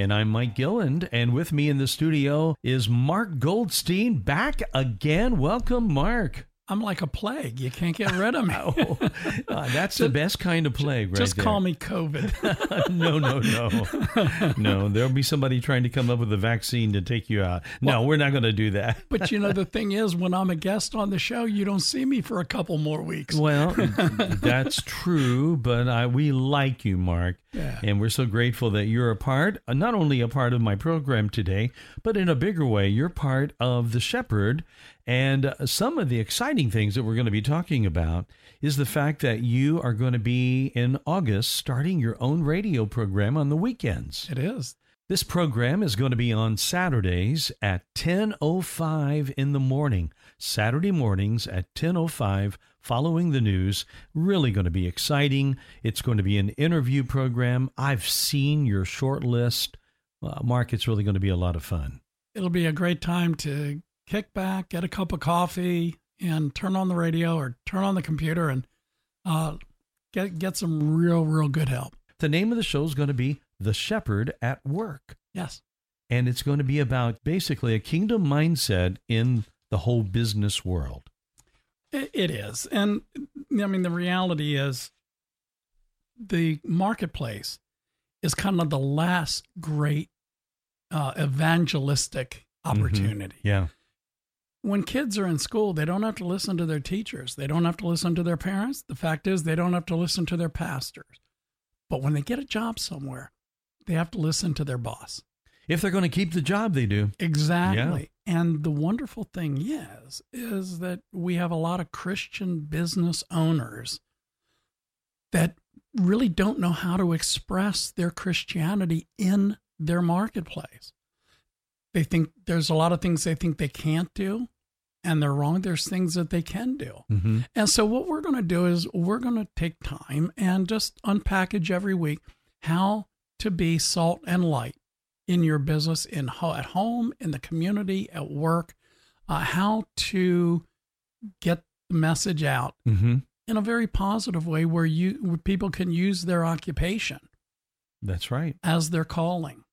And I'm Mike Gilland, and with me in the studio is Mark Goldstein back again. Welcome, Mark. I'm like a plague. You can't get rid of me. oh, uh, that's the best kind of plague, right Just there. call me COVID. no, no, no, no. There'll be somebody trying to come up with a vaccine to take you out. No, Well- we're not going to do that. but you know, the thing is, when I'm a guest on the show, you don't see me for a couple more weeks. Well, that's true, but I, we like you, Mark. Yeah. And we're so grateful that you're a part, uh, not only a part of my program today, but in a bigger way, you're part of the Shepherd. And uh, some of the exciting things that we're going to be talking about is the fact that you are going to be in August starting your own radio program on the weekends. It is. This program is going to be on Saturdays at 10:05 in the morning. Saturday mornings at 10:05 following the news. Really going to be exciting. It's going to be an interview program. I've seen your short list. Uh, Mark, it's really going to be a lot of fun. It'll be a great time to kick back, get a cup of coffee, and turn on the radio or turn on the computer and uh, get get some real, real good help. The name of the show is going to be The Shepherd at Work. Yes. And it's going to be about basically a kingdom mindset in the whole business world. It, it is. And I mean, the reality is the marketplace is kind of the last great uh, evangelistic opportunity. Yeah. When kids are in school, they don't have to listen to their teachers, they don't have to listen to their parents. The fact is, they don't have to listen to their pastors. But when they get a job somewhere, they have to listen to their boss. If they're going to keep the job, they do. Exactly. And the wonderful thing is, is that we have a lot of Christian business owners that really don't know how to express their Christianity in their marketplace. They think there's a lot of things they think they can't do, and they're wrong. There's things that they can do. Mm-hmm. And so, what we're going to do is we're going to take time and just unpackage every week how to be salt and light in your business, in at home, in the community, at work, uh, how to get the message out Mm-hmm. in a very positive way where you where people can use their occupation That's right. as their calling.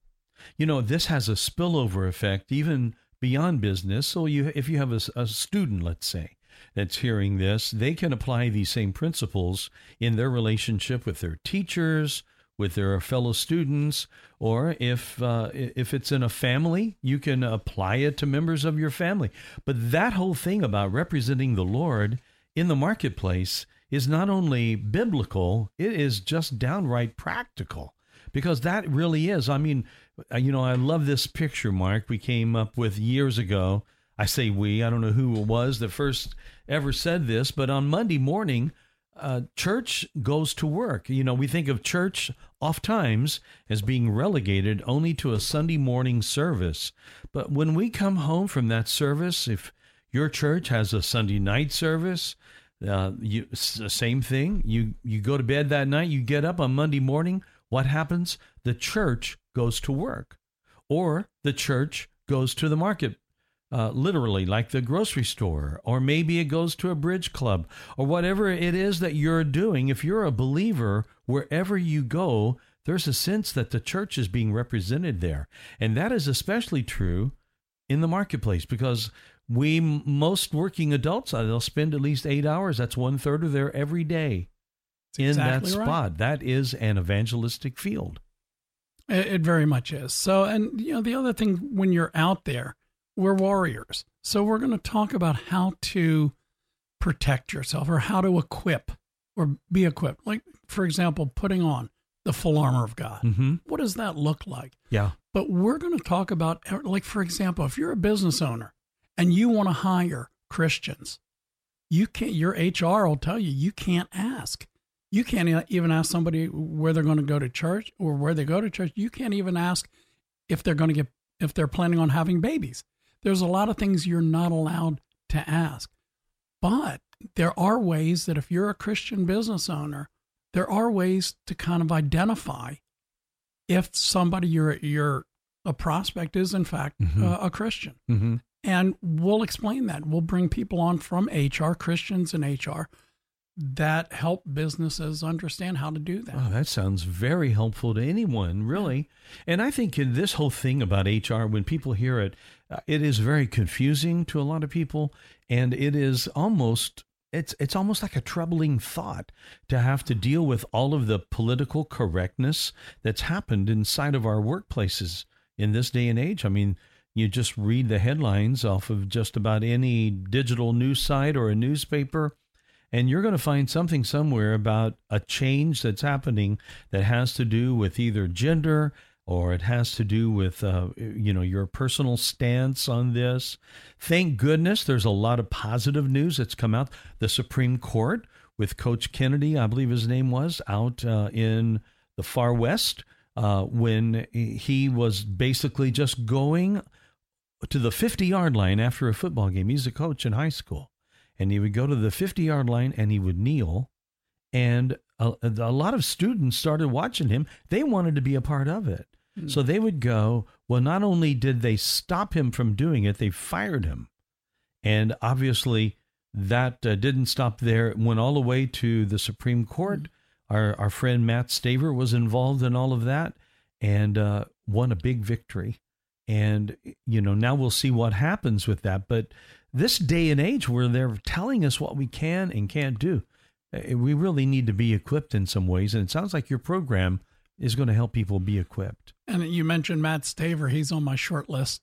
You know, this has a spillover effect even beyond business. So you, if you have a student, let's say, that's hearing this, they can apply these same principles in their relationship with their teachers, with their fellow students, or if uh, if it's in a family, you can apply it to members of your family. But that whole thing about representing the Lord in the marketplace is not only biblical; it is just downright practical because that really is. I mean, uh, you know, I love this picture, Mark, we came up with years ago. I say we, I don't know who it was that first ever said this, but on Monday morning, uh, church goes to work. You know, we think of church oftentimes as being relegated only to a Sunday morning service. But when we come home from that service, if your church has a Sunday night service, uh, you same thing. You you go to bed that night. You get up on Monday morning. What happens? The church goes to work, or the church goes to the market, uh, literally like the grocery store, or maybe it goes to a bridge club, or whatever it is that you're doing. If you're a believer, wherever you go, there's a sense that the church is being represented there, and that is especially true in the marketplace because we most working adults uh, they'll spend at least eight hours that's one third of their every day in exactly that right. spot that is an evangelistic field It, it very much is. So, and you know, the other thing when you're out there, we're warriors. So, we're going to talk about how to protect yourself or how to equip or be equipped. Like, for example, putting on the full armor of God. mm-hmm. What does that look like? yeah But we're going to talk about, like, for example, if you're a business owner and you want to hire Christians, you can't, your HR will tell you, you can't ask. You can't even ask somebody where they're going to go to church or where they go to church. You can't even ask if they're going to get if they're planning on having babies. There's a lot of things you're not allowed to ask. But there are ways that if you're a Christian business owner, there are ways to kind of identify if somebody you're you're a prospect is in fact Mhm. uh, a Christian. Mm-hmm. And we'll explain that. We'll bring people on from HR, Christians in HR, that help businesses understand how to do that. Oh, that sounds very helpful to anyone, really. And I think in this whole thing about HR, when people hear it, uh, it is very confusing to a lot of people, and it is almost it's it's almost like a troubling thought to have to deal with all of the political correctness that's happened inside of our workplaces in this day and age. I mean, you just read the headlines off of just about any digital news site or a newspaper and you're going to find something somewhere about a change that's happening that has to do with either gender or it has to do with uh, you know your personal stance on this. Thank goodness there's a lot of positive news that's come out. The Supreme Court with Coach Kennedy, I believe his name was, out uh, in the far west uh, when he was basically just going to the 50 yard line after a football game. He's a coach in high school and he would go to the 50 yard line and he would kneel. And a, a, lot of students started watching him. They wanted to be a part of it. Hmm. so they would go. Well not only did they stop him from doing it they fired him. And obviously that uh, didn't stop there. It went all the way to the supreme court. Our, our friend matt staver was involved in all of that and uh, won a big victory. And you know now we'll see what happens with that. But this day and age where they're telling us what we can and can't do, eh, we really need to be equipped in some ways. And it sounds like your program is going to help people be equipped. And you mentioned Matt Staver. He's on my short list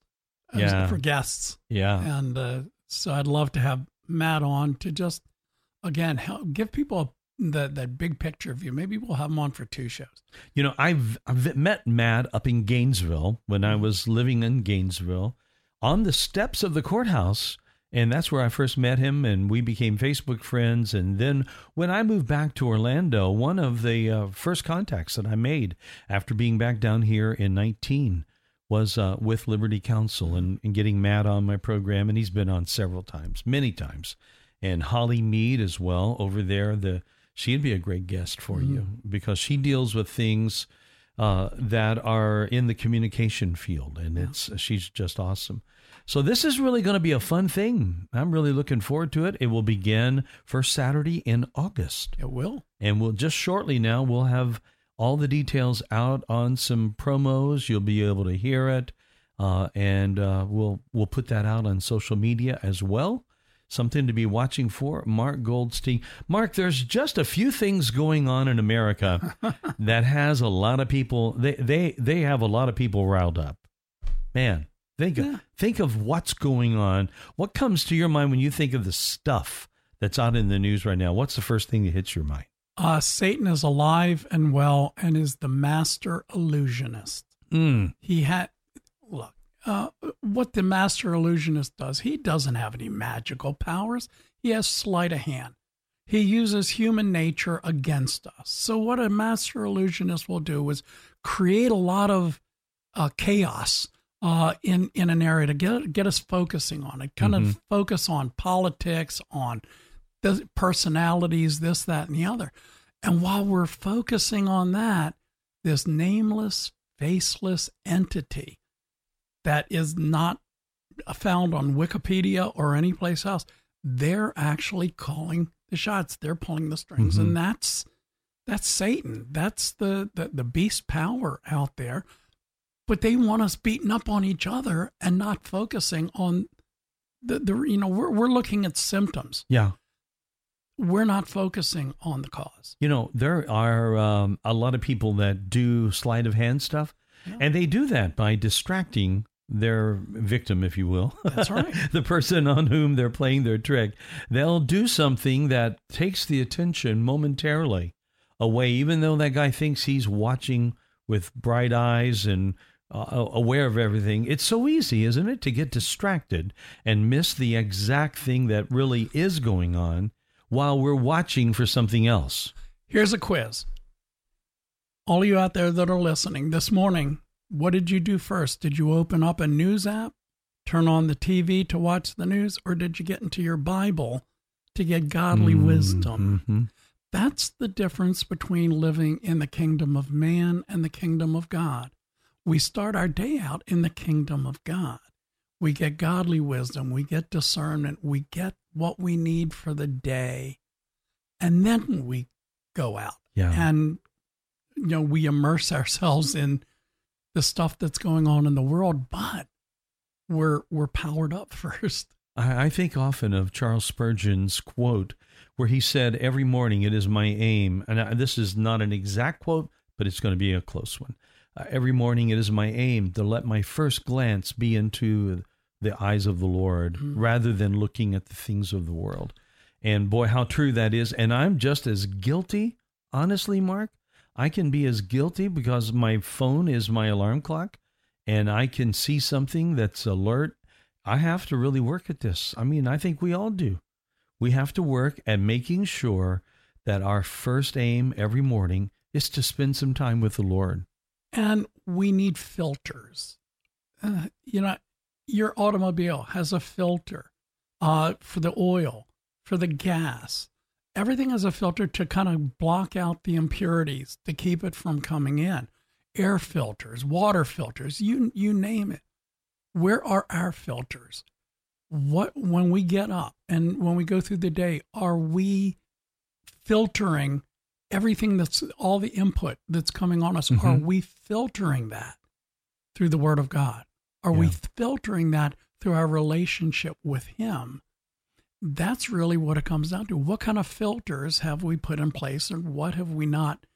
Yeah. for guests. Yeah. And uh, so I'd love to have Matt on to just, again, help, give people that, that big picture view. Maybe we'll have him on for two shows. You know, I've, I've met Matt up in Gainesville when I was living in Gainesville on the steps of the courthouse. And that's where I first met him, and we became Facebook friends. And then when I moved back to Orlando, one of the uh, first contacts that I made after being back down here in 19 was uh, with Liberty Counsel and, and getting Matt on my program. And he's been on several times, many times. And Holly Mead as well over there. The She'd be a great guest for you because she deals with things uh, that are in the communication field, and it's she's just awesome. So this is really going to be a fun thing. I'm really looking forward to it. It will begin first Saturday in August, It will. and we'll just shortly now we'll have all the details out on some promos. You'll be able to hear it, uh, and uh, we'll we'll put that out on social media as well. Something to be watching for. Mark Goldstein. Mark, there's just a few things going on in America that has a lot of people. They they they have a lot of people riled up. Man, think Yeah. think of what's going on. What comes to your mind when you think of the stuff that's out in the news right now? What's the first thing that hits your mind? Uh, Satan is alive and well and is the master illusionist. Mm. He had, look, uh, what the master illusionist does, he doesn't have any magical powers. He has sleight of hand. He uses human nature against us. So, what a master illusionist will do is create a lot of uh, chaos uh, in in an area to get get us focusing on it. Kind Mhm. of focus on politics, on the personalities, this, that, and the other. And while we're focusing on that, this nameless, faceless entity that is not found on Wikipedia or anyplace else, they're actually calling the shots. They're pulling the strings, Mhm. and that's that's Satan. That's the, the the beast power out there. But they want us beating up on each other and not focusing on the, the you know we're we're looking at symptoms. Yeah. We're not focusing on the cause. You know, there are um, a lot of people that do sleight of hand stuff, Yeah. and they do that by distracting their victim, if you will. That's right. the person on whom they're playing their trick. They'll do something that takes the attention momentarily away, even though that guy thinks he's watching with bright eyes and uh, aware of everything. It's so easy, isn't it, to get distracted and miss the exact thing that really is going on while we're watching for something else. Here's a quiz. All you out there that are listening this morning, what did you do first? Did you open up a news app, turn on the TV to watch the news, or did you get into your Bible to get godly Mm, wisdom? That's the difference between living in the kingdom of man and the kingdom of God. We start our day out in the kingdom of God. We get godly wisdom, we get discernment, we get what we need for the day. And then we go out Yeah. and you know, we immerse ourselves in the stuff that's going on in the world, but we're we're powered up first. I, I think often of Charles Spurgeon's quote where he said, Every morning it is my aim, and I, this is not an exact quote, but it's going to be a close one. Uh, Every morning it is my aim to let my first glance be into the eyes of the Lord rather than looking at the things of the world. And boy, how true that is. And I'm just as guilty, honestly, Mark. I can be as guilty because my phone is my alarm clock and I can see something that's alert. I have to really work at this. I mean, I think we all do. We have to work at making sure that our first aim every morning is to spend some time with the Lord. And we need filters. Uh, you know, your automobile has a filter uh, for the oil, for the gas. Everything has a filter to kind of block out the impurities to keep it from coming in. Air filters, water filters, you you name it. Where are our filters? What when we get up and when we go through the day, are we filtering everything that's all the input that's coming on us? Are Mhm. we filtering that through the Word of God? Are we filtering that through our relationship with Him? That's really what it comes down to. What kind of filters have we put in place and what have we not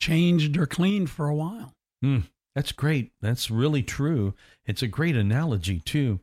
changed or cleaned for a while? Hmm, that's great. That's really true. It's a great analogy, too.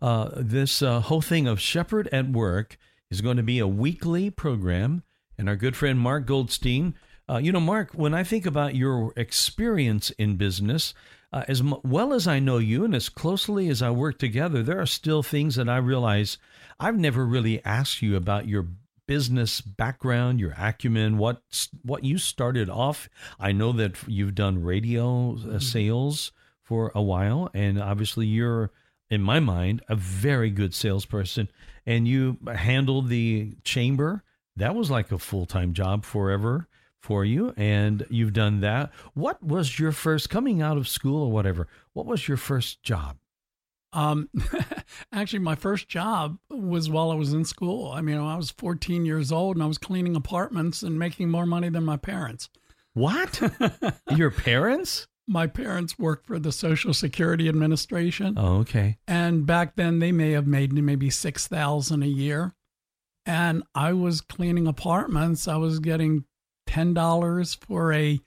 Uh, this uh, whole thing of Shepherd at Work is going to be a weekly program. And our good friend Mark Goldstein, uh, you know, Mark, when I think about your experience in business, uh, as m- well as I know you and as closely as I work together, there are still things that I realize I've never really asked you about your business background, your acumen, what what you started off. I know that you've done radio uh, sales for a while, and obviously you're, in my mind, a very good salesperson. And you handled the chamber. That was like a full time job forever for you, and you've done that. What was your first coming out of school or whatever? What was your first job? Um, actually, my first job was while I was in school. I mean, I was 14 years old and I was cleaning apartments and making more money than my parents. What? your parents? My parents worked for the Social Security Administration, Oh, okay. and back then they may have made maybe six thousand a year. And I was cleaning apartments. I was getting ten dollars for a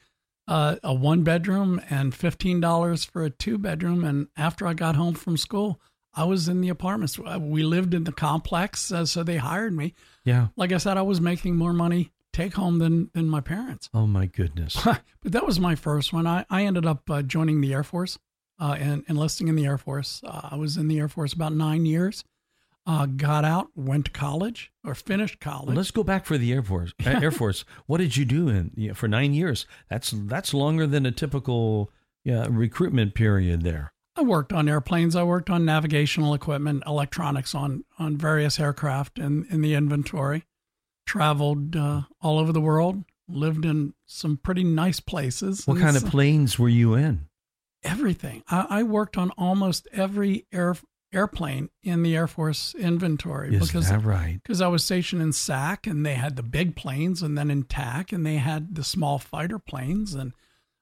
uh, a one bedroom and fifteen dollars for a two bedroom. And after I got home from school, I was in the apartments. We lived in the complex, uh, so they hired me. Yeah. Like I said, I was making more money take home than than my parents. Oh my goodness. but that was my first one. I, I ended up uh, joining the Air Force uh, and enlisting in the Air Force. Uh, I was in the Air Force about nine years. Uh, got out, went to college or finished college. Let's go back for the Air Force. uh, Air Force. What did you do in yeah, for nine years? That's that's longer than a typical yeah, recruitment period there. I worked on airplanes. I worked on navigational equipment, electronics on on various aircraft in, in the inventory. Traveled uh, all over the world. Lived in some pretty nice places. What and kind of planes were you in? everything. I, I worked on almost every air airplane in the Air Force inventory Is because that right? because I was stationed in SAC and they had the big planes, and then in TAC and they had the small fighter planes and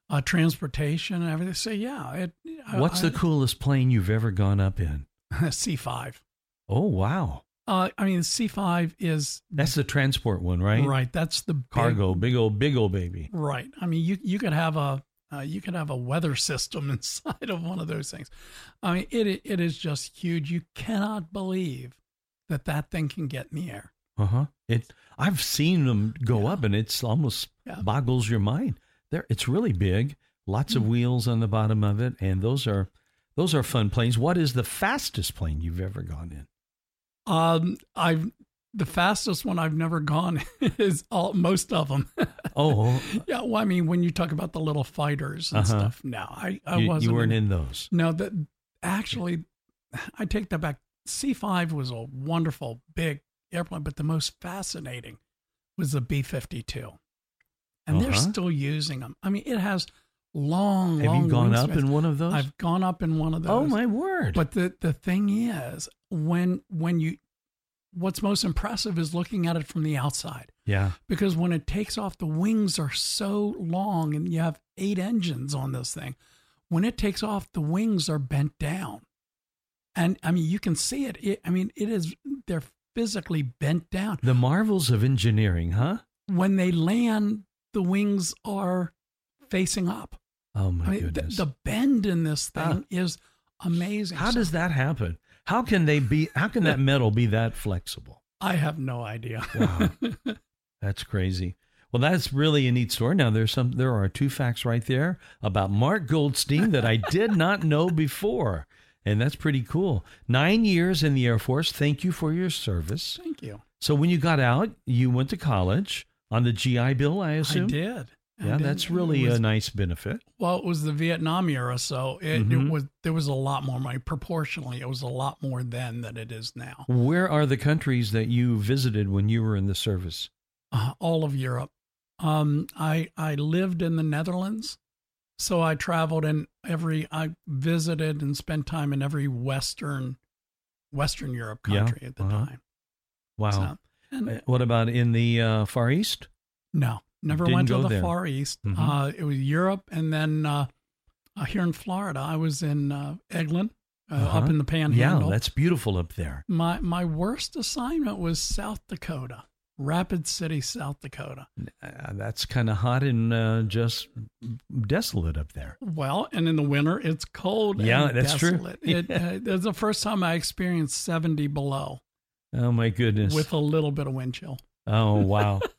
uh, transportation and everything. So yeah, it. What's the coolest plane you've ever gone up in? C five? Oh wow, Uh, I mean, C five is that's the transport one, right? right. That's the big, Cargo, big old, big old baby. Right. I mean, you you could have a uh, you could have a weather system inside of one of those things. I mean, it it is just huge. You cannot believe that that thing can get in the air. Uh huh. It. I've seen them go up, and it's almost Yeah. boggles your mind. There, it's really big. Lots of wheels on the bottom of it, and those are those are fun planes. What is the fastest plane you've ever gone in? Um, I've the fastest one I've never gone is all most of them. Oh, yeah. Well, I mean, when you talk about the little fighters and Uh-huh. stuff, no, I, I you, wasn't. you weren't in those. No, that actually, I take that back. C5 was a wonderful big airplane, but the most fascinating was the B 52. And they're Uh-huh. still using them. I mean, it has long, long. Have long you gone up in one of those? I've gone up in one of those. oh my word! But the, the thing is, when when you what's most impressive is looking at it from the outside yeah, because when it takes off, the wings are so long, and you have eight engines on this thing. When it takes off, the wings are bent down, and I mean you can see it. it I mean it is they're physically bent down. the marvels of engineering, huh? When they land, the wings are facing up. Oh my I mean, the, goodness! the bend in this thing is amazing. how So does that happen? How can they be? How can that metal be that flexible? I have no idea. Wow. That's crazy. Well, that's really a neat story. Now, there's some. There are two facts right there about Mark Goldstein that I did not know before, and that's pretty cool. Nine years in the Air Force. Thank you for your service. Thank you. So, when you got out, you went to college on the GI Bill, I assume. I did. Yeah, that's really was- a nice benefit. Well, it was the Vietnam era, so it, Mhm. it was there was a lot more money. Proportionally, it was a lot more then than it is now. Where are the countries that you visited when you were in the service? Uh, all of Europe. Um, I I lived in the Netherlands, so I traveled in every. I visited and spent time in every Western Western Europe Yeah, country at the uh-huh. time. Wow. So, and Uh, What about in the uh, Far East? no, never Didn't went to the there. Far East. Mhm. Uh, it was Europe, and then uh, uh, here in Florida, I was in uh, Eglin, uh, Uh-huh. up in the Panhandle. Yeah, that's beautiful up there. My my worst assignment was South Dakota, Rapid City, South Dakota. Uh, that's kind of hot and uh, just desolate up there. Well, and in the winter it's cold. Yeah, and that's true. desolate. It, uh, it was the first time I experienced seventy below Oh my goodness. with a little bit of wind chill. oh wow.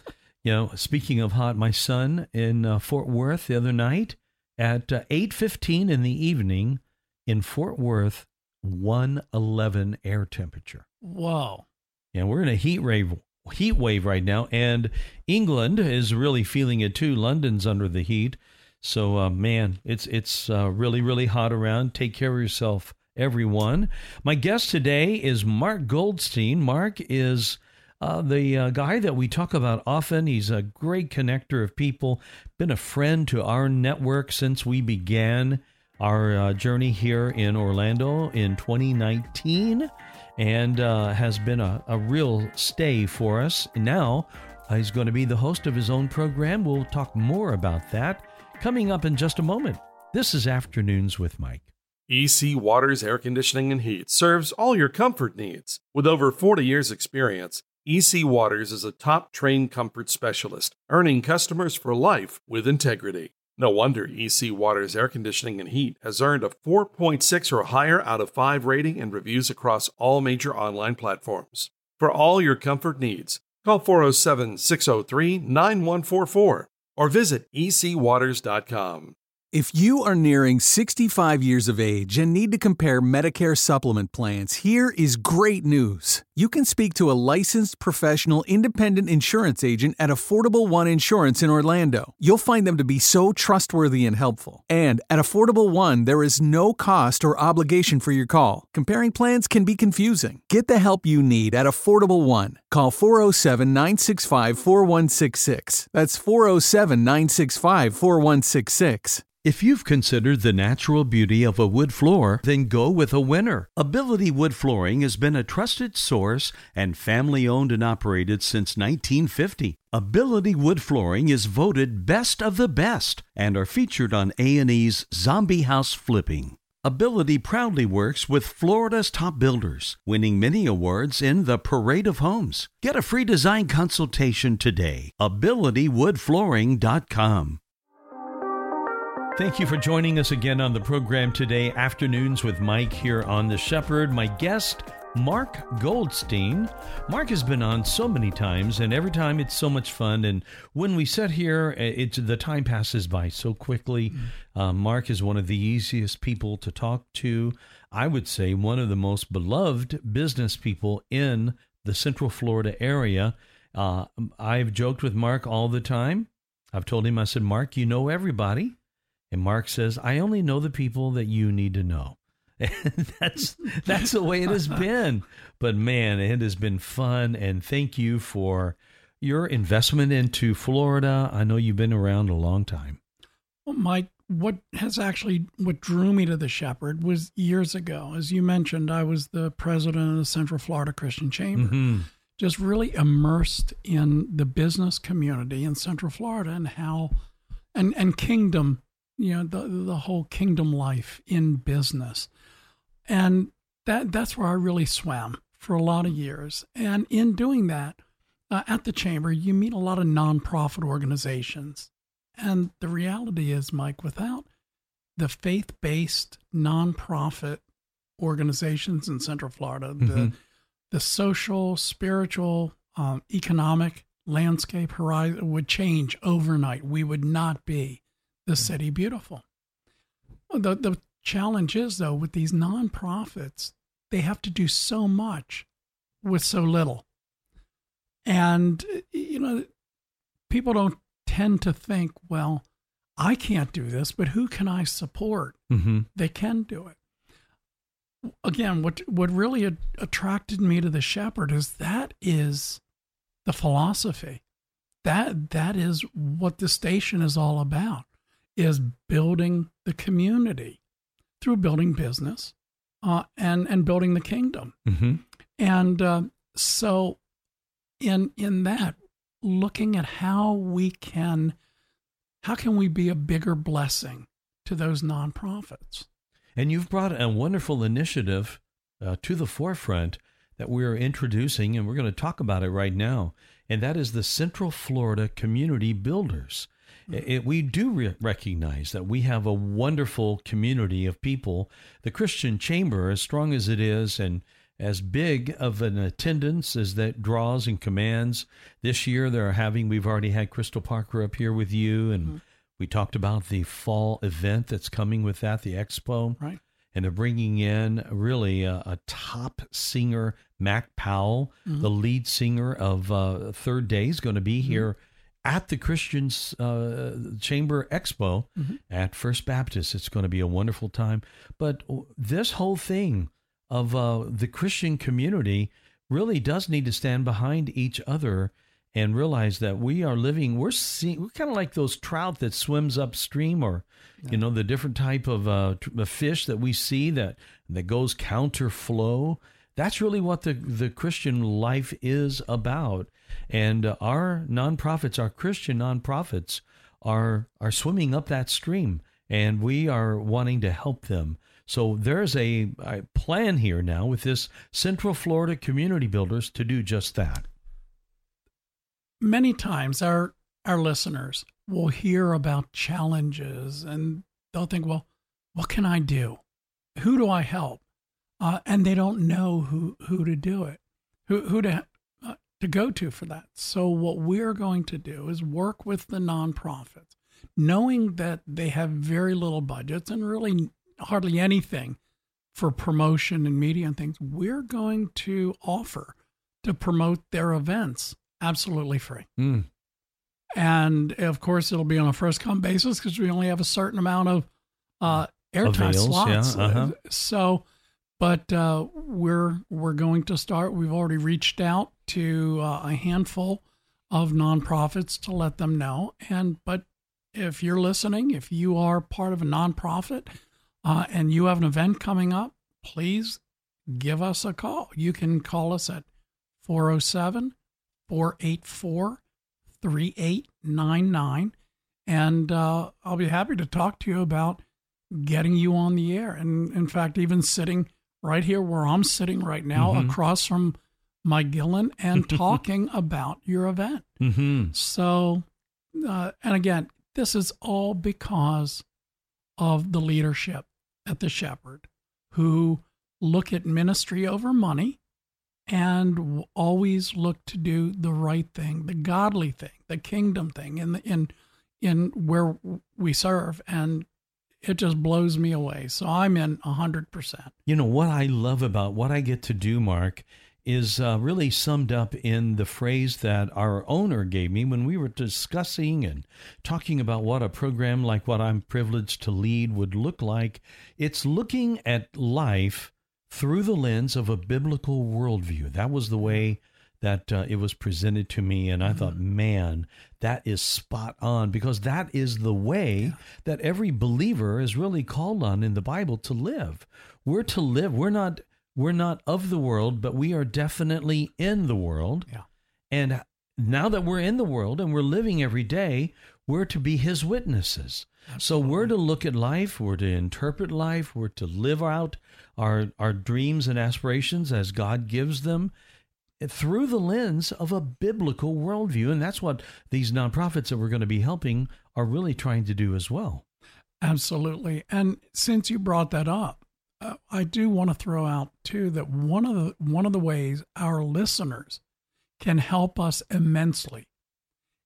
you know, speaking of hot, my son in uh, Fort Worth the other night at uh, 8:15 in the evening in Fort Worth 111 air temperature. Whoa! Yeah, we're in a heat wave heat wave right now, and England is really feeling it too. London's under the heat, so uh, man, it's it's uh, really really hot around. Take care of yourself, everyone. My guest today is Mark Goldstein. Mark is. Uh, the uh, guy that we talk about often, he's a great connector of people, been a friend to our network since we began our uh, journey here in Orlando in 2019 and uh, has been a, a real stay for us. Now uh, he's going to be the host of his own program. We'll talk more about that coming up in just a moment. This is Afternoons with Mike. EC Waters Air Conditioning and Heat serves all your comfort needs. With over 40 years' experience, EC Waters is a top trained comfort specialist, earning customers for life with integrity. No wonder EC Waters Air Conditioning and Heat has earned a 4.6 or higher out of 5 rating and reviews across all major online platforms. For all your comfort needs, call 407 603 9144 or visit ecwaters.com. If you are nearing 65 years of age and need to compare Medicare supplement plans, here is great news. You can speak to a licensed professional independent insurance agent at Affordable One Insurance in Orlando. You'll find them to be so trustworthy and helpful. And at Affordable One, there is no cost or obligation for your call. Comparing plans can be confusing. Get the help you need at Affordable One. Call 407 965 4166. That's 407 965 4166. If you've considered the natural beauty of a wood floor, then go with a winner. Ability Wood Flooring has been a trusted source and family owned and operated since 1950. Ability Wood Flooring is voted best of the best and are featured on A&E's Zombie House Flipping. Ability proudly works with Florida's top builders, winning many awards in the Parade of Homes. Get a free design consultation today. AbilityWoodFlooring.com. Thank you for joining us again on the program today, Afternoons with Mike here on The Shepherd. My guest, Mark Goldstein. Mark has been on so many times, and every time it's so much fun. And when we sit here, it's the time passes by so quickly. Uh, Mark is one of the easiest people to talk to. I would say one of the most beloved business people in the Central Florida area. Uh, I've joked with Mark all the time. I've told him, I said, Mark, you know everybody. And Mark says, I only know the people that you need to know. And that's that's the way it has been. But man, it has been fun and thank you for your investment into Florida. I know you've been around a long time. Well, Mike, what has actually what drew me to the Shepherd was years ago. As you mentioned, I was the president of the Central Florida Christian Chamber. Mm-hmm. Just really immersed in the business community in Central Florida and how and and kingdom, you know, the the whole kingdom life in business. And that that's where I really swam for a lot of years. And in doing that, uh, at the chamber, you meet a lot of nonprofit organizations. And the reality is, Mike, without the faith based nonprofit organizations in Central Florida, Mm-hmm. the, the social, spiritual, um, economic landscape horizon would change overnight. We would not be the city beautiful. The, the challenge is, though, with these nonprofits, they have to do so much with so little. And, you know, people don't tend to think, well, I can't do this, but who can I support? Mm-hmm. They can do it. Again, what what really a- attracted me to the shepherd is that is the philosophy. That that is what the station is all about is building the community through building business uh, and and building the kingdom. Mm-hmm. And uh, so, in in that, looking at how we can, how can we be a bigger blessing to those nonprofits? And you've brought a wonderful initiative uh, to the forefront that we're introducing, and we're going to talk about it right now. And that is the Central Florida Community Builders. It, we do re- recognize that we have a wonderful community of people. The Christian Chamber, as strong as it is, and as big of an attendance as that draws and commands. This year, they're having, we've already had Crystal Parker up here with you, and mm-hmm. we talked about the fall event that's coming with that, the expo. Right. And they're bringing in really a, a top singer, Mac Powell, mm-hmm. the lead singer of uh, Third Day, is going to be mm-hmm. here at the Christian uh, Chamber Expo at First Baptist. It's going to be a wonderful time. But this whole thing of uh, the Christian community really does need to stand behind each other and realize that we are living we're seeing we're kind of like those trout that swims upstream or you know the different type of uh, uh, fish that we see that that goes counter flow that's really what the the Christian life is about and uh, our nonprofits our Christian nonprofits are are swimming up that stream and we are wanting to help them so there's a, a plan here now with this Central Florida Community Builders to do just that Many times, our our listeners will hear about challenges and they'll think, "Well, what can I do? Who do I help?" Uh, and they don't know who who to do it, who who to uh, to go to for that. So what we're going to do is work with the nonprofits, knowing that they have very little budgets and really hardly anything for promotion and media and things. We're going to offer to promote their events absolutely free. Mm. And of course, it'll be on a first come basis because we only have a certain amount of uh, airtime Avails, yeah, slots. uh-huh. So, but uh, we're we're going to start. We've already reached out to uh, a handful of nonprofits to let them know. And but if you're listening, if you are part of a nonprofit uh, and you have an event coming up, please give us a call. You can call us at 407 484 3899. And uh, I'll be happy to talk to you about getting you on the air. And in fact, even sitting right here where I'm sitting right now, Mhm. across from Mike Gilland, and talking about your event. Mm-hmm. So, uh, and again, this is all because of the leadership at the Shepherd who look at ministry over money and always look to do the right thing, the godly thing, the kingdom thing in the, in in where we serve and it just blows me away. So I'm in 100%. You know what I love about what I get to do, Mark, is uh, really summed up in the phrase that our owner gave me when we were discussing and talking about what a program like what I'm privileged to lead would look like. It's looking at life through the lens of a biblical worldview. That was the way that uh, it was presented to me. And I mm-hmm. thought, man, that is spot on because that is the way that every believer is really called on in the Bible to live. We're to live. We're not we're not of the world, but we are definitely in the world. Yeah. And now that we're in the world and we're living every day, we're to be his witnesses. Absolutely. So we're to look at life, we're to interpret life, we're to live out our our dreams and aspirations as God gives them through the lens of a biblical worldview. And that's what these nonprofits that we're going to be helping are really trying to do as well. Absolutely. And since you brought that up, uh, I do want to throw out too that one of the one of the ways our listeners can help us immensely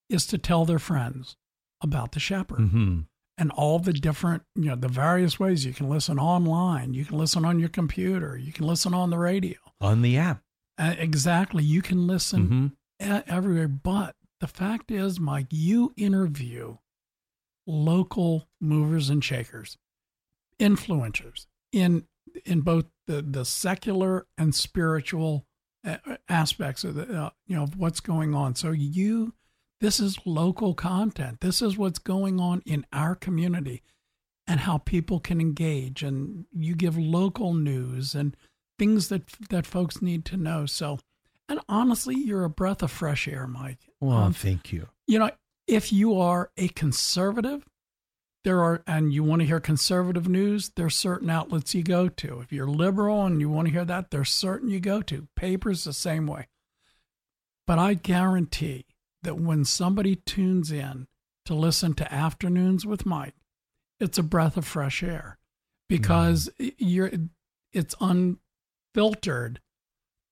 is to tell their friends about the shepherd mm-hmm. and all the different you know the various ways you can listen online you can listen on your computer you can listen on the radio on the app uh, exactly you can listen mm-hmm. everywhere but the fact is mike you interview local movers and shakers influencers in in both the the secular and spiritual uh, aspects of the uh, you know of what's going on. So you this is local content. This is what's going on in our community and how people can engage and you give local news and things that that folks need to know. So and honestly, you're a breath of fresh air, Mike. Well, um, thank you. You know, if you are a conservative, there are and you want to hear conservative news there's certain outlets you go to if you're liberal and you want to hear that there's certain you go to papers the same way but i guarantee that when somebody tunes in to listen to afternoons with mike it's a breath of fresh air because mm. you're it's unfiltered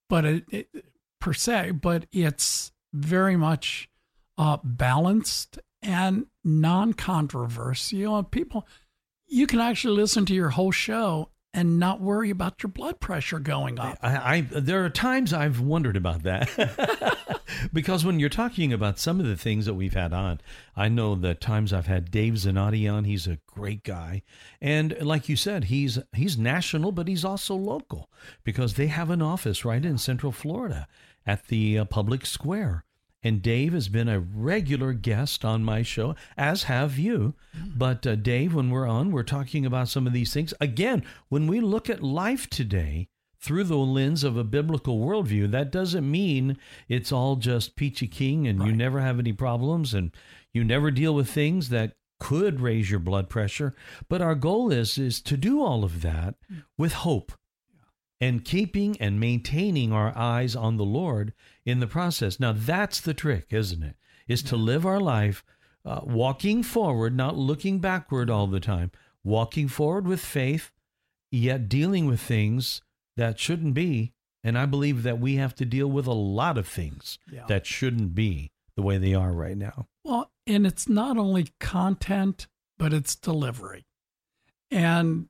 but it, it, per se but it's very much uh, balanced and non-controversial. People, you can actually listen to your whole show and not worry about your blood pressure going up. I, I there are times I've wondered about that because when you're talking about some of the things that we've had on, I know the times I've had Dave Zanotti on. He's a great guy, and like you said, he's he's national, but he's also local because they have an office right in Central Florida at the uh, public square. And Dave has been a regular guest on my show, as have you. But uh, Dave, when we're on, we're talking about some of these things. Again, when we look at life today through the lens of a biblical worldview, that doesn't mean it's all just peachy king and right. you never have any problems and you never deal with things that could raise your blood pressure. But our goal is is to do all of that with hope and keeping and maintaining our eyes on the Lord in the process. Now, that's the trick, isn't it? Is to live our life uh, walking forward, not looking backward all the time, walking forward with faith, yet dealing with things that shouldn't be. And I believe that we have to deal with a lot of things yeah. that shouldn't be the way they are right now. Well, and it's not only content, but it's delivery. And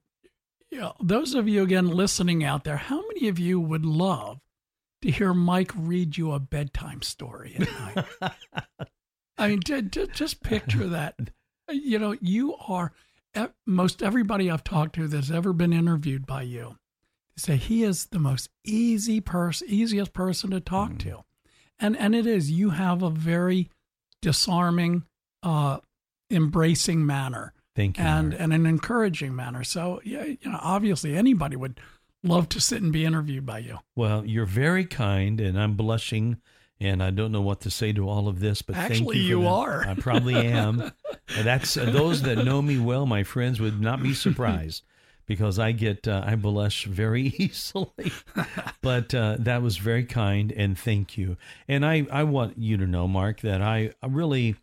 you know, those of you again listening out there, how many of you would love to hear Mike read you a bedtime story at night? I mean, just picture that. You know, you are most everybody I've talked to that's ever been interviewed by you They say he is the most easy person, easiest person to talk mm. to, and and it is. You have a very disarming, uh, embracing manner Thank you. And and an encouraging manner. So yeah, you know, obviously anybody would love to sit and be interviewed by you. Well, you're very kind, and I'm blushing, and I don't know what to say to all of this, but actually, thank you. you are. I probably am. that's uh, those that know me well, my friends, would not be surprised. because I get uh, I blush very easily. but uh, that was very kind and thank you. And I I want you to know, Mark, that I really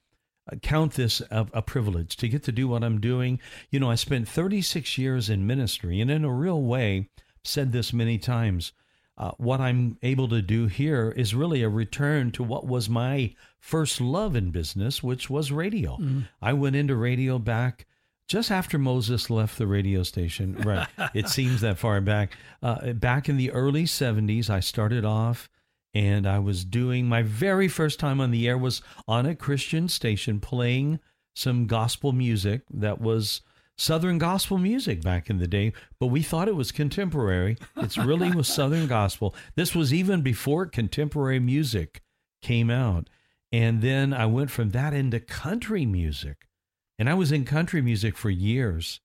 count this a, a, privilege to get to do what I'm doing. You know, I spent 36 years in ministry, and in a real way, said this many times. Uh, what I'm able to do here is really a return to what was my first love in business, which was radio. Mm. I went into radio back just after Moses left the radio station. Right. it seems that far back. Uh, back in the early 70s, I started off and I was doing my very first time on the air was on a Christian station playing some gospel music that was Southern gospel music back in the day, but we thought it was contemporary. It's really was Southern gospel. This was even before contemporary music came out. And then I went from that into country music. And I was in country music for years.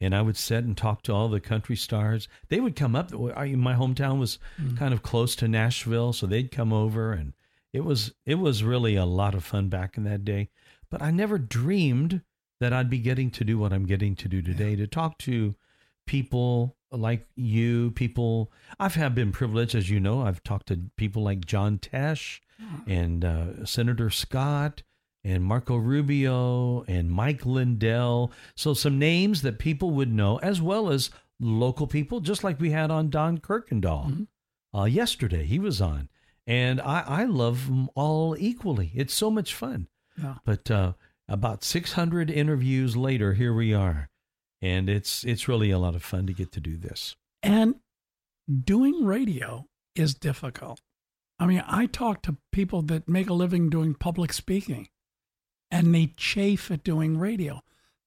And I would sit and talk to all the country stars. They would come up. My hometown was mm. kind of close to Nashville, so they'd come over, and it was it was really a lot of fun back in that day. But I never dreamed that I'd be getting to do what I'm getting to do today yeah. to talk to people like you, people I've had been privileged, as you know, I've talked to people like John Tesh hmm. and uh, Senator Scott and Marco Rubio and Mike Lindell. So some names that people would know, as well as local people, just like we had on Don Kirkendall mm-hmm. uh, yesterday. He was on. And I, I love them all equally. It's so much fun. Yeah. But uh, about 600 interviews later, here we are. And it's it's really a lot of fun to get to do this. And doing radio is difficult. I mean, I talk to people that make a living doing public speaking and they chafe at doing radio.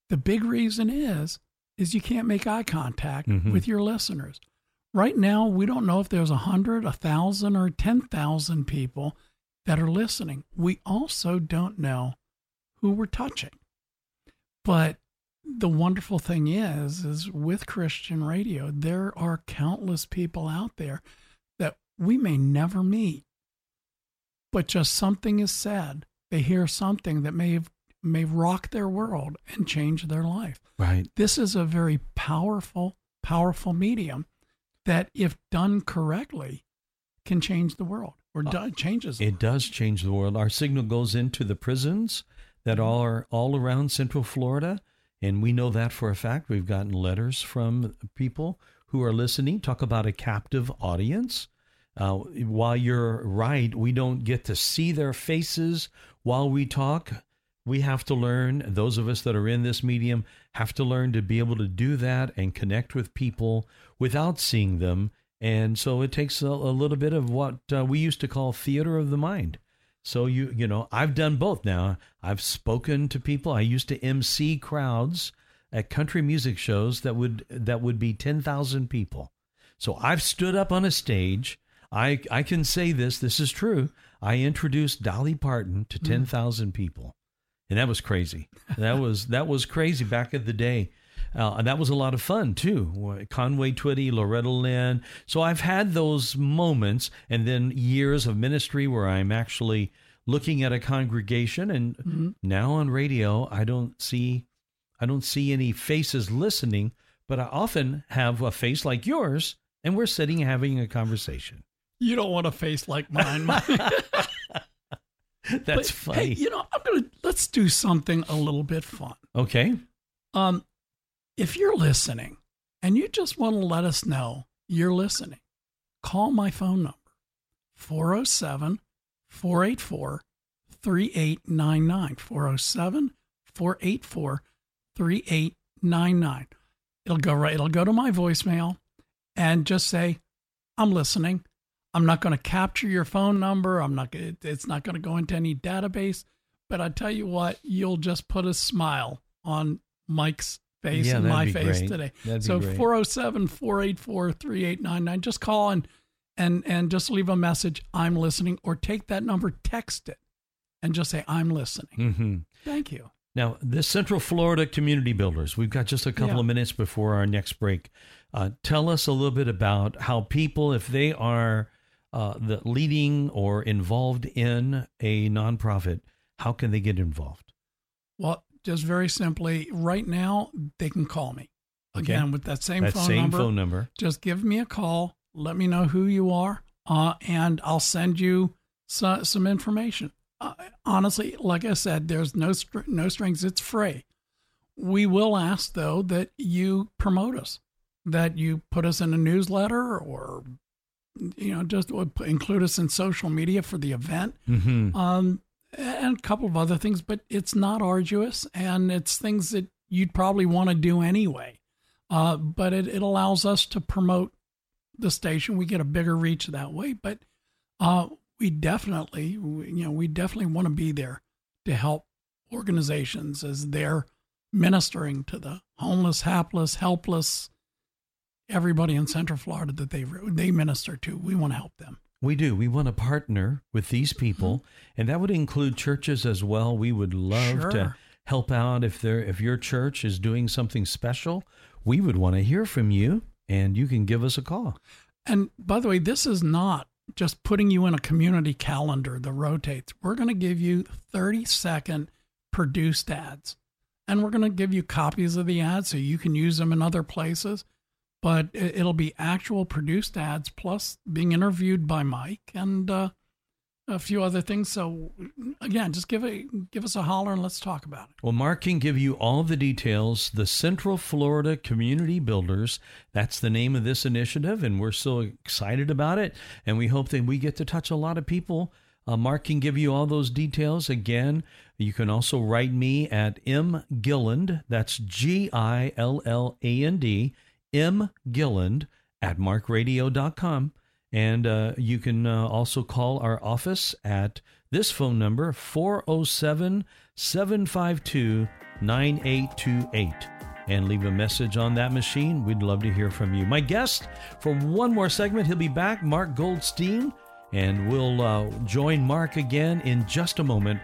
The big reason is is you can't make eye contact mm-hmm. with your listeners. Right now, we don't know if there's a hundred, a thousand, or ten thousand people that are listening. We also don't know who we're touching. But the wonderful thing is, is with Christian radio, there are countless people out there that we may never meet, but just something is said. They hear something that may may rock their world and change their life. Right. This is a very powerful, powerful medium that, if done correctly, can change the world or uh, do, changes. It does change the world. Our signal goes into the prisons that are all around Central Florida. And we know that for a fact. We've gotten letters from people who are listening. Talk about a captive audience. Uh, while you're right, we don't get to see their faces while we talk. We have to learn, those of us that are in this medium have to learn to be able to do that and connect with people without seeing them. And so it takes a, a little bit of what uh, we used to call theater of the mind. So you you know, I've done both now. I've spoken to people. I used to MC crowds at country music shows that would that would be 10,000 people. So I've stood up on a stage. I I can say this, this is true. I introduced Dolly Parton to mm. 10,000 people. And that was crazy. That was that was crazy back in the day. Uh, and that was a lot of fun too. Conway Twitty, Loretta Lynn. So I've had those moments and then years of ministry where I'm actually looking at a congregation and mm-hmm. now on radio I don't see I don't see any faces listening, but I often have a face like yours and we're sitting having a conversation. You don't want a face like mine. That's but, funny. Hey, you know, I'm gonna let's do something a little bit fun. Okay. Um, if you're listening and you just want to let us know you're listening, call my phone number 407 484 3899. 407 484 3899. It'll go right, it'll go to my voicemail and just say, I'm listening. I'm not going to capture your phone number. I'm not, it's not going to go into any database. But I tell you what, you'll just put a smile on Mike's face yeah, and my face great. today. That'd so 407 484 3899. Just call and, and, and just leave a message, I'm listening, or take that number, text it, and just say, I'm listening. Mm-hmm. Thank you. Now, the Central Florida Community Builders, we've got just a couple yeah. of minutes before our next break. Uh, tell us a little bit about how people, if they are uh, the leading or involved in a nonprofit, how can they get involved? Well, just very simply, right now they can call me. Again, with that same that phone same number. phone number. Just give me a call. Let me know who you are, uh, and I'll send you so, some information. Uh, honestly, like I said, there's no str- no strings. It's free. We will ask though that you promote us, that you put us in a newsletter, or you know, just include us in social media for the event. Mm-hmm. Um, and a couple of other things, but it's not arduous and it's things that you'd probably want to do anyway. Uh, but it, it allows us to promote the station. We get a bigger reach that way. But uh, we definitely, you know, we definitely want to be there to help organizations as they're ministering to the homeless, hapless, helpless, everybody in Central Florida that they they minister to. We want to help them. We do. We want to partner with these people, mm-hmm. and that would include churches as well. We would love sure. to help out if they if your church is doing something special. We would want to hear from you, and you can give us a call. And by the way, this is not just putting you in a community calendar that rotates. We're going to give you 30 second produced ads. And we're going to give you copies of the ads so you can use them in other places. But it'll be actual produced ads plus being interviewed by Mike and uh, a few other things. So again, just give a give us a holler and let's talk about it. Well, Mark can give you all the details. The Central Florida Community Builders. That's the name of this initiative, and we're so excited about it. And we hope that we get to touch a lot of people. Uh, Mark can give you all those details again. You can also write me at M Gilland. That's G I L L A N D. M Gilland at marcradio.com. And uh, you can uh, also call our office at this phone number, 407 752 9828, and leave a message on that machine. We'd love to hear from you. My guest for one more segment, he'll be back, Mark Goldstein, and we'll uh, join Mark again in just a moment.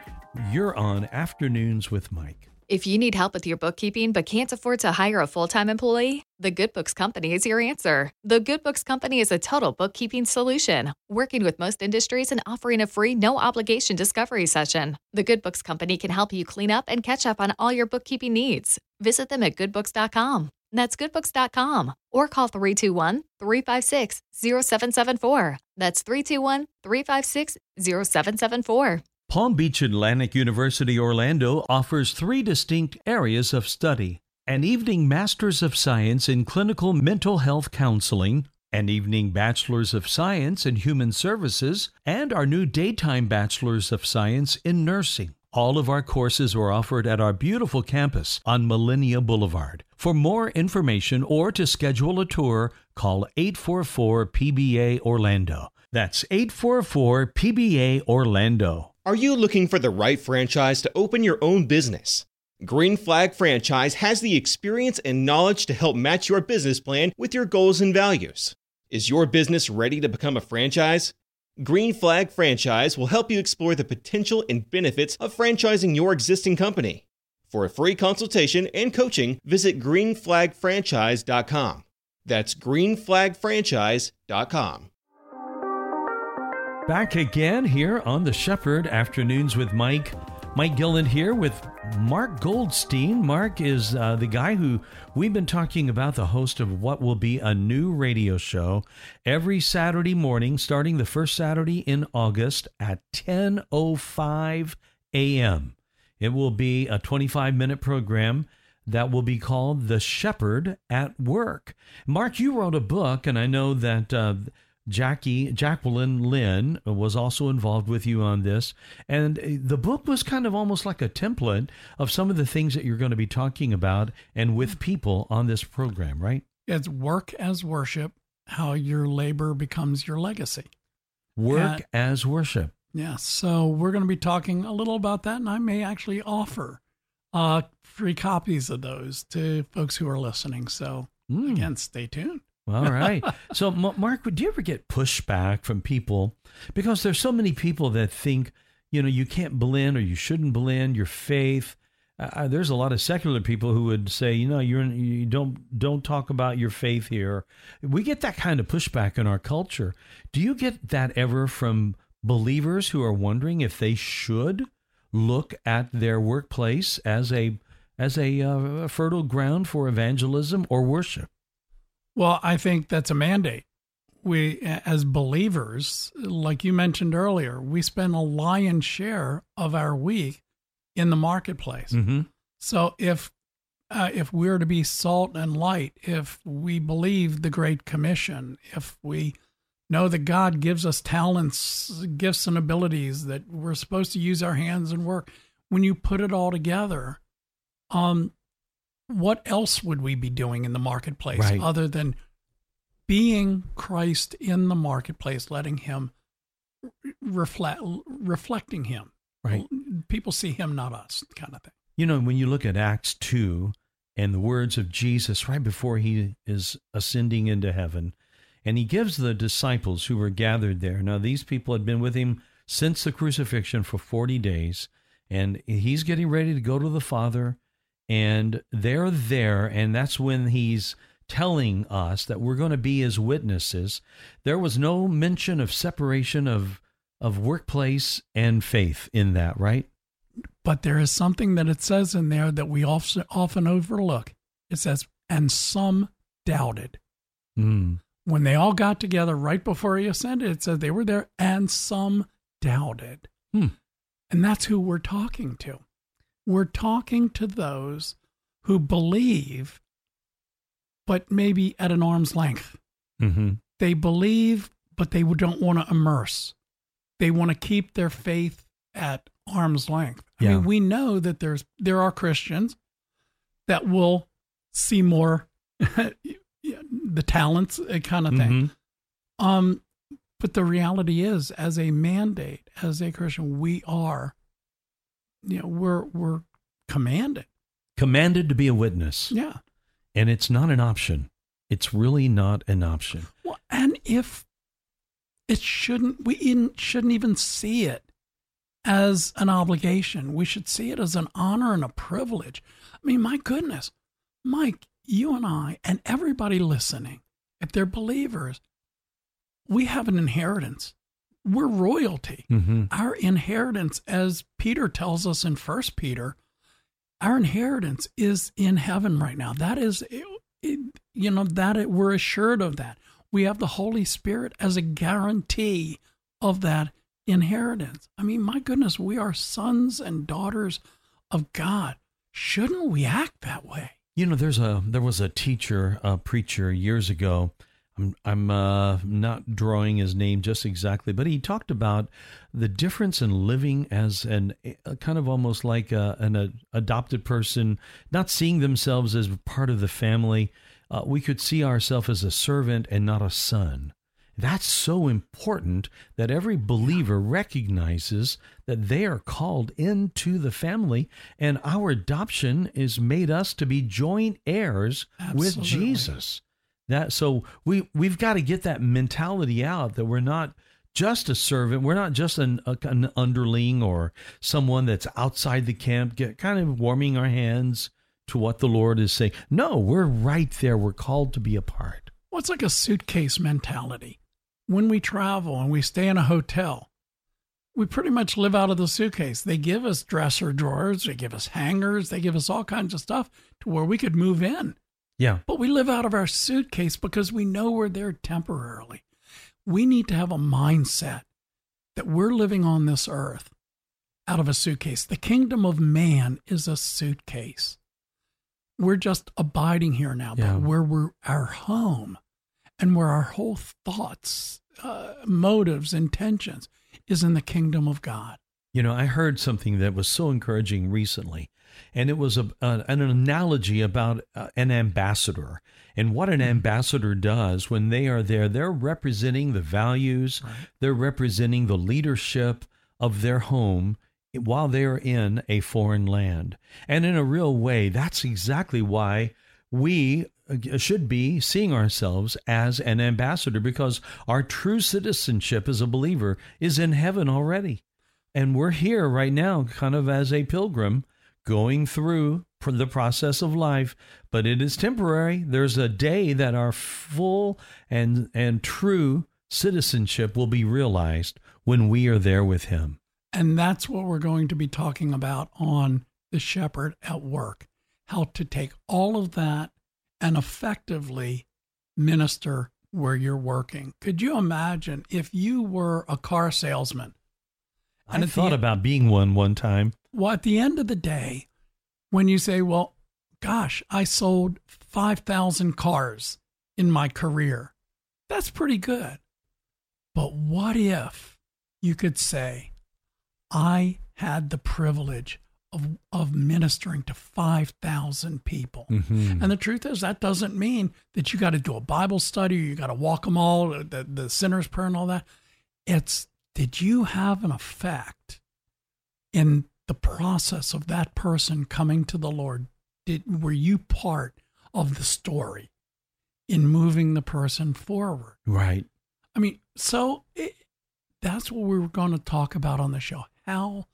You're on Afternoons with Mike. If you need help with your bookkeeping but can't afford to hire a full time employee, the Good Books Company is your answer. The Good Books Company is a total bookkeeping solution, working with most industries and offering a free, no obligation discovery session. The Good Books Company can help you clean up and catch up on all your bookkeeping needs. Visit them at goodbooks.com. That's goodbooks.com or call 321 356 0774. That's 321 356 0774. Palm Beach Atlantic University Orlando offers three distinct areas of study an evening Master's of Science in Clinical Mental Health Counseling, an evening Bachelor's of Science in Human Services, and our new daytime Bachelor's of Science in Nursing. All of our courses are offered at our beautiful campus on Millenia Boulevard. For more information or to schedule a tour, call 844 PBA Orlando. That's 844 PBA Orlando. Are you looking for the right franchise to open your own business? Green Flag Franchise has the experience and knowledge to help match your business plan with your goals and values. Is your business ready to become a franchise? Green Flag Franchise will help you explore the potential and benefits of franchising your existing company. For a free consultation and coaching, visit greenflagfranchise.com. That's greenflagfranchise.com. Back again here on the Shepherd Afternoons with Mike. Mike Gilland here with Mark Goldstein. Mark is uh, the guy who we've been talking about, the host of what will be a new radio show every Saturday morning, starting the first Saturday in August at 10:05 a.m. It will be a 25 minute program that will be called The Shepherd at Work. Mark, you wrote a book, and I know that. Uh, Jackie Jacqueline Lynn was also involved with you on this, and the book was kind of almost like a template of some of the things that you're going to be talking about and with people on this program, right? It's work as worship, how your labor becomes your legacy. Work as worship. Yes. Yeah, so we're going to be talking a little about that, and I may actually offer uh, free copies of those to folks who are listening. So mm. again, stay tuned. All right. so, Mark, do you ever get pushback from people? Because there's so many people that think, you know, you can't blend or you shouldn't blend your faith. Uh, uh, there's a lot of secular people who would say, you know, you're you don't don't talk about your faith here. We get that kind of pushback in our culture. Do you get that ever from believers who are wondering if they should look at their workplace as a as a uh, fertile ground for evangelism or worship? Well, I think that's a mandate. We, as believers, like you mentioned earlier, we spend a lion's share of our week in the marketplace. Mm-hmm. So if uh, if we're to be salt and light, if we believe the Great Commission, if we know that God gives us talents, gifts, and abilities that we're supposed to use our hands and work, when you put it all together, um, what else would we be doing in the marketplace Right. other than being Christ in the marketplace, letting Him reflect, reflecting Him. Right. People see Him, not us, kind of thing. You know, when you look at Acts 2 and the words of Jesus right before he is ascending into heaven, and he gives the disciples who were gathered there. Now, these people had been with him since the crucifixion for 40 days, and he's getting ready to go to the Father, and they're there, and that's when he's telling us that we're going to be his witnesses. There was no mention of separation of of workplace and faith in that, right? But there is something that it says in there that we often, often overlook. It says, and some doubted. Mm. When they all got together right before he ascended, it says they were there and some doubted. Hmm. And that's who we're talking to. We're talking to those who believe, but maybe at an arm's length. Mm-hmm. They believe, but they don't want to immerse. They want to keep their faith at arm's length. I Yeah. mean, we know that there's there are Christians that will see more the talents uh, kind of thing. Mhm. Um, but the reality is, as a mandate, as a Christian, we are, you know, we're we're commanded. Commanded to be a witness. Yeah. And it's not an option. It's really not an option. Well, and if it shouldn't, we shouldn't even see it as an obligation. We should see it as an honor and a privilege. I mean, my goodness, Mike, you and I, and everybody listening, if they're believers, we have an inheritance. We're royalty. Mm-hmm. Our inheritance, as Peter tells us in First Peter, our inheritance is in heaven right now. That is, it, you know, that it, we're assured of that. We have the Holy Spirit as a guarantee of that inheritance. I mean, my goodness, we are sons and daughters of God. Shouldn't we act that way? You know, there's a there was a teacher, a preacher years ago. I'm I'm uh, not drawing his name just exactly, but he talked about the difference in living as an a kind of almost like a, an a, adopted person, not seeing themselves as part of the family. Uh, we could see ourselves as a servant and not a son. That's so important that every believer recognizes that they are called into the family, and our adoption is made us to be joint heirs with Jesus. That so we we've got to get that mentality out that we're not just a servant, we're not just an, an underling or someone that's outside the camp, get kind of warming our hands to what the Lord is saying. No, we're right there. We're called to be a part. Well, it's like a suitcase mentality. When we travel and we stay in a hotel, we pretty much live out of the suitcase. They give us dresser drawers, they give us hangers, they give us all kinds of stuff to where we could move in. Yeah. But we live out of our suitcase because we know we're there temporarily. We need to have a mindset that we're living on this earth out of a suitcase. The kingdom of man is a suitcase. We're just abiding here now, Yeah. but where we're our home and where our whole thoughts, uh, motives, intentions is in the kingdom of God. You know, I heard something that was so encouraging recently, and it was a, a, an analogy about uh, an ambassador and what an ambassador does when they are there. They're representing the values, they're representing the leadership of their home while they're in a foreign land. And in a real way, that's exactly why we uh, should be seeing ourselves as an ambassador because our true citizenship as a believer is in heaven already. And we're here right now, kind of as a pilgrim going through the process of life, but it is temporary. There's a day that our full and, and true citizenship will be realized when we are there with Him. And that's what we're going to be talking about on The Shepherd at Work how to take all of that and effectively minister where you're working. Could you imagine if you were a car salesman? I thought end- about being one one time. Well, at the end of the day, when you say, well, gosh, I sold 5,000 cars in my career, that's pretty good. But what if you could say, I had the privilege of, of ministering to 5,000 people. Mhm. And the truth is, that doesn't mean that you got to do a Bible study or you got to walk them all, the, the sinner's prayer and all that. It's did you have an effect in the process of that person coming to the Lord? Did were you part of the story in moving the person forward? Right. I mean, so it, that's what we were going to talk about on the show: how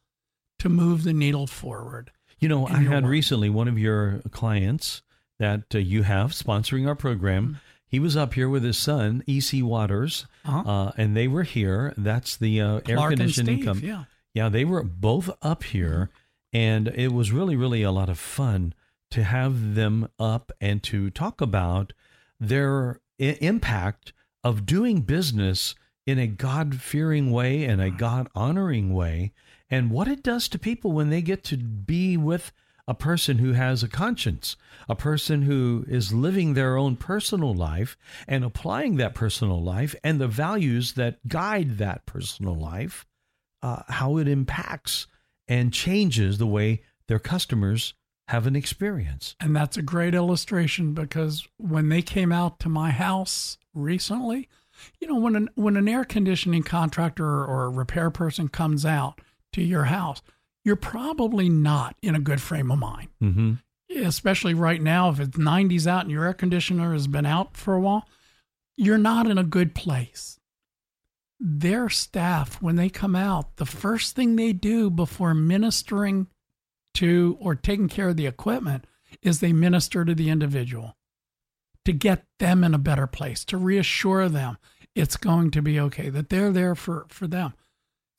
to move the needle forward. You know, I had work. recently one of your clients that uh, you have sponsoring our program. Mm-hmm. He was up here with his son, EC Waters, Uh-huh. uh, and they were here. That's the uh, air conditioning company. yeah. Yeah, they were both up here, and it was really, really a lot of fun to have them up and to talk about their I- impact of doing business in a God fearing way and a God honoring way, and what it does to people when they get to be with a person who has a conscience, a person who is living their own personal life and applying that personal life and the values that guide that personal life uh, how it impacts and changes the way their customers have an experience. And that's a great illustration because when they came out to my house recently, you know, when an when an air conditioning contractor or a repair person comes out to your house, you're probably not in a good frame of mind. Mm-hmm. Especially right now, if it's 90s out and your air conditioner has been out for a while, you're not in a good place. Their staff, when they come out, the first thing they do before ministering to or taking care of the equipment is they minister to the individual to get them in a better place, to reassure them it's going to be okay, that they're there for, for them.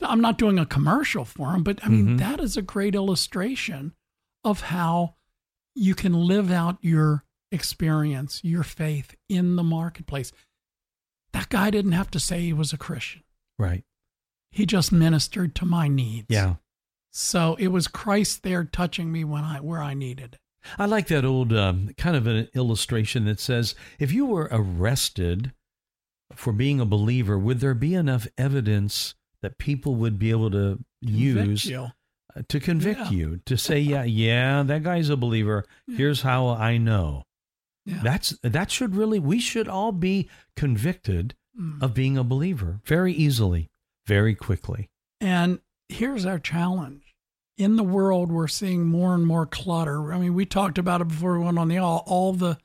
I'm not doing a commercial for them, but I mean, Mhm. that is a great illustration of how you can live out your experience, your faith in the marketplace. That guy didn't have to say he was a Christian. Right. He just ministered to my needs. Yeah. So it was Christ there touching me when I where I needed it. I like that old um, kind of an illustration that says if you were arrested for being a believer, would there be enough evidence that people would be able to Convict use you. uh, to convict Yeah. you to say, yeah, yeah, that guy's a believer. Here's how I know. Yeah. That's that should really we should all be convicted Mm. of being a believer very easily, very quickly. And here's our challenge. In the world, we're seeing more and more clutter. I mean, we talked about it before we went on the all, all the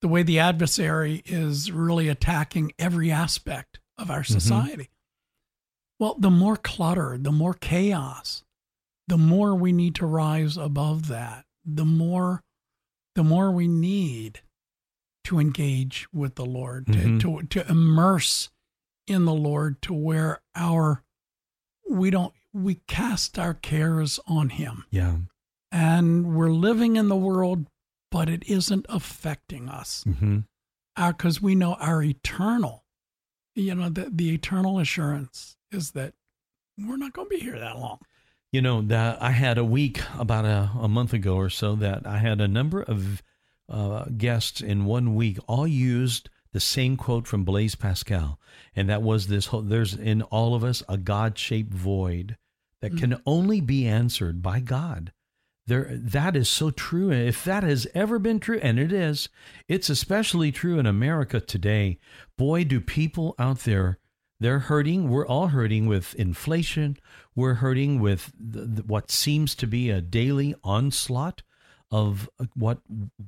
the way the adversary is really attacking every aspect of our society. Well, the more clutter, the more chaos, the more we need to rise above that. The more the more we need to engage with the Lord, to, Mhm. to to immerse in the Lord to where our we don't we cast our cares on him Yeah. and we're living in the world but it isn't affecting us hmm because we know our eternal you know the, the eternal assurance is that we're not going to be here that long You know, that I had a week about a, a month ago or so that I had a number of uh, guests in one week all used the same quote from Blaise Pascal, and that was this: whole, "There's in all of us a God-shaped void that can only be answered by God." There, that is so true. And if that has ever been true, and it is, it's especially true in America today. Boy, do people out there they're hurting. We're all hurting with inflation. We're hurting with the, the, what seems to be a daily onslaught of uh, what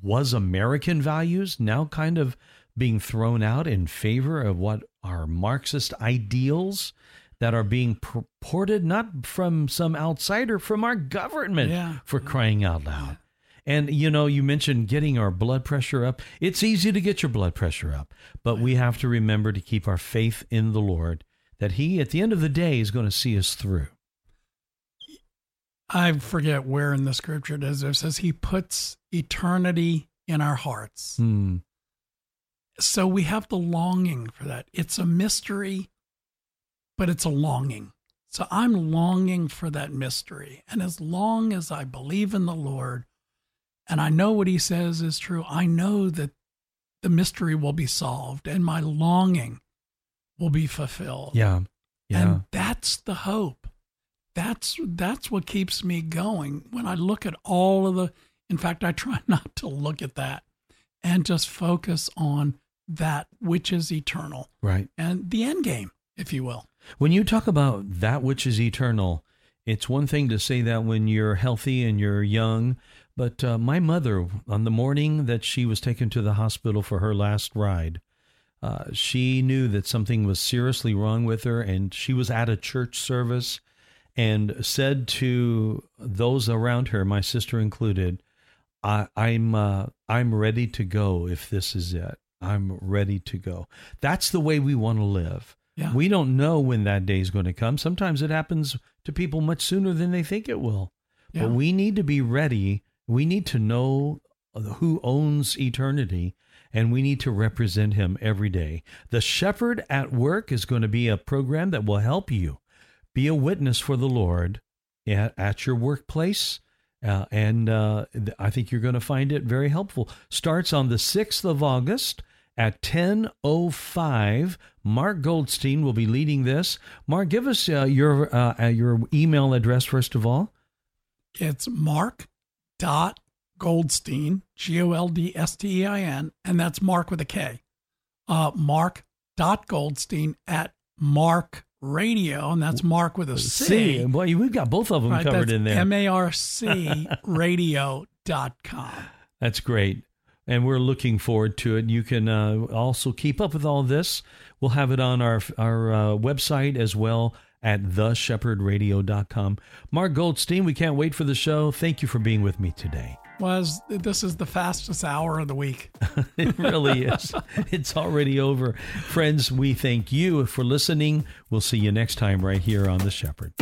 was American values now kind of being thrown out in favor of what are Marxist ideals that are being purported not from some outsider, from our government Yeah. for crying out loud. And you know, you mentioned getting our blood pressure up. It's easy to get your blood pressure up, but we have to remember to keep our faith in the Lord that he at the end of the day is going to see us through. I forget where in the scripture it is. It says he puts eternity in our hearts. Hmm. so we have the longing for that. It's a mystery but it's a longing. So i'm longing for that mystery. And as long as i believe in the lord and i know what he says is true i know that the mystery will be solved and my longing will be fulfilled. Yeah. Yeah. and that's the hope that's that's what keeps me going when I look at all of the. In fact, I try not to look at that and just focus on that which is eternal, Right. and the end game, if you will. When you talk about that which is eternal, it's one thing to say that when you're healthy and you're young. But uh, my mother, on the morning that she was taken to the hospital for her last ride, uh, she knew that something was seriously wrong with her, and she was at a church service and said to those around her, my sister included, I, I'm uh, I'm ready to go if this is it. I'm ready to go. That's the way we want to live. Yeah. We don't know when that day is going to come. Sometimes it happens to people much sooner than they think it will. Yeah. But we need to be ready. We need to know who owns eternity and we need to represent him every day. The Shepherd at Work is going to be a program that will help you be a witness for the Lord at, at your workplace. Uh, and uh, I think you're going to find it very helpful. Starts on the 6th of August at 10:05. Mark Goldstein will be leading this. Mark, give us uh, your uh, uh, your email address first of all. It's Mark dot Goldstein, G O L D S T E I N, and that's Mark with a K. Uh, Mark dot Goldstein at Marc Radio, and that's Mark with a C. See, boy, we've got both of them Right, covered in there. M A R C radio dot com. That's great. And we're looking forward to it. You can uh, also keep up with all this. We'll have it on our our uh, website as well at theshepherdradio.com. Mark Goldstein, we can't wait for the show. Thank you for being with me today. Was this is the fastest hour of the week? It really is. It's already over. Friends, we thank you for listening. We'll see you next time right here on The Shepherd.